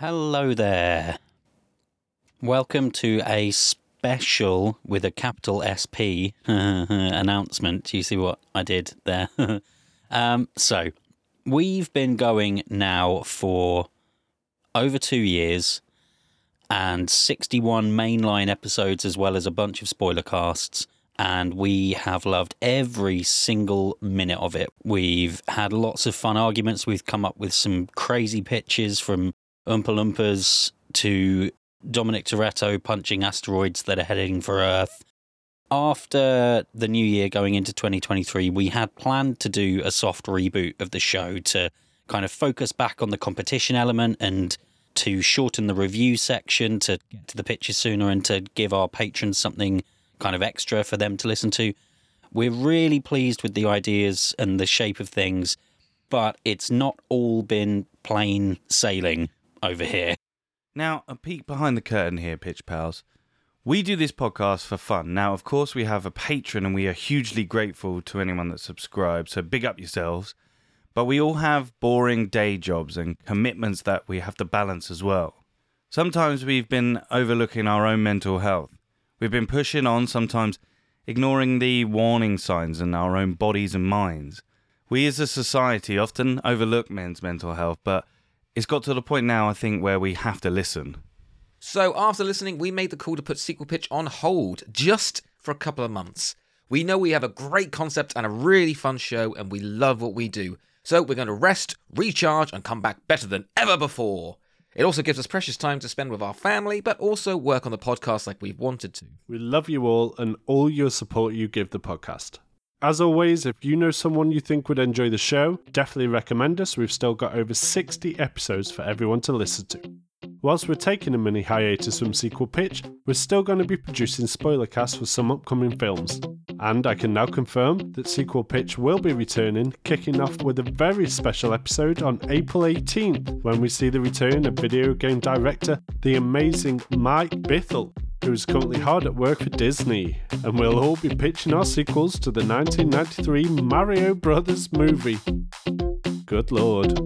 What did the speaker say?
Hello there. Welcome to a special with a capital SP announcement. You see what I did there? um, so, we've been going now for over two years and 61 mainline episodes, as well as a bunch of spoiler casts. And we have loved every single minute of it. We've had lots of fun arguments. We've come up with some crazy pitches from Oompa Loompas to Dominic Toretto punching asteroids that are heading for Earth. After the new year going into 2023, we had planned to do a soft reboot of the show to kind of focus back on the competition element and to shorten the review section to get to the pitches sooner and to give our patrons something kind of extra for them to listen to. We're really pleased with the ideas and the shape of things, but it's not all been plain sailing over here. Now, a peek behind the curtain here, Pitch Pals. We do this podcast for fun. Now, of course, we have a Patreon and we are hugely grateful to anyone that subscribes, so big up yourselves. But we all have boring day jobs and commitments that we have to balance as well. Sometimes we've been overlooking our own mental health. We've been pushing on, sometimes ignoring the warning signs in our own bodies and minds. We as a society often overlook men's mental health, but it's got to the point now, I think, where we have to listen. So, after listening, we made the call to put Sequel Pitch on hold just for a couple of months. We know we have a great concept and a really fun show, and we love what we do. So, we're going to rest, recharge, and come back better than ever before. It also gives us precious time to spend with our family, but also work on the podcast like we've wanted to. We love you all and all your support you give the podcast. As always, if you know someone you think would enjoy the show, definitely recommend us. We've still got over 60 episodes for everyone to listen to. Whilst we're taking a mini hiatus from Sequel Pitch, we're still going to be producing spoiler casts for some upcoming films. And I can now confirm that Sequel Pitch will be returning, kicking off with a very special episode on April 18th when we see the return of video game director, the amazing Mike Bithell, who is currently hard at work for Disney, and we'll all be pitching our sequels to the 1993 Mario Brothers movie. Good lord.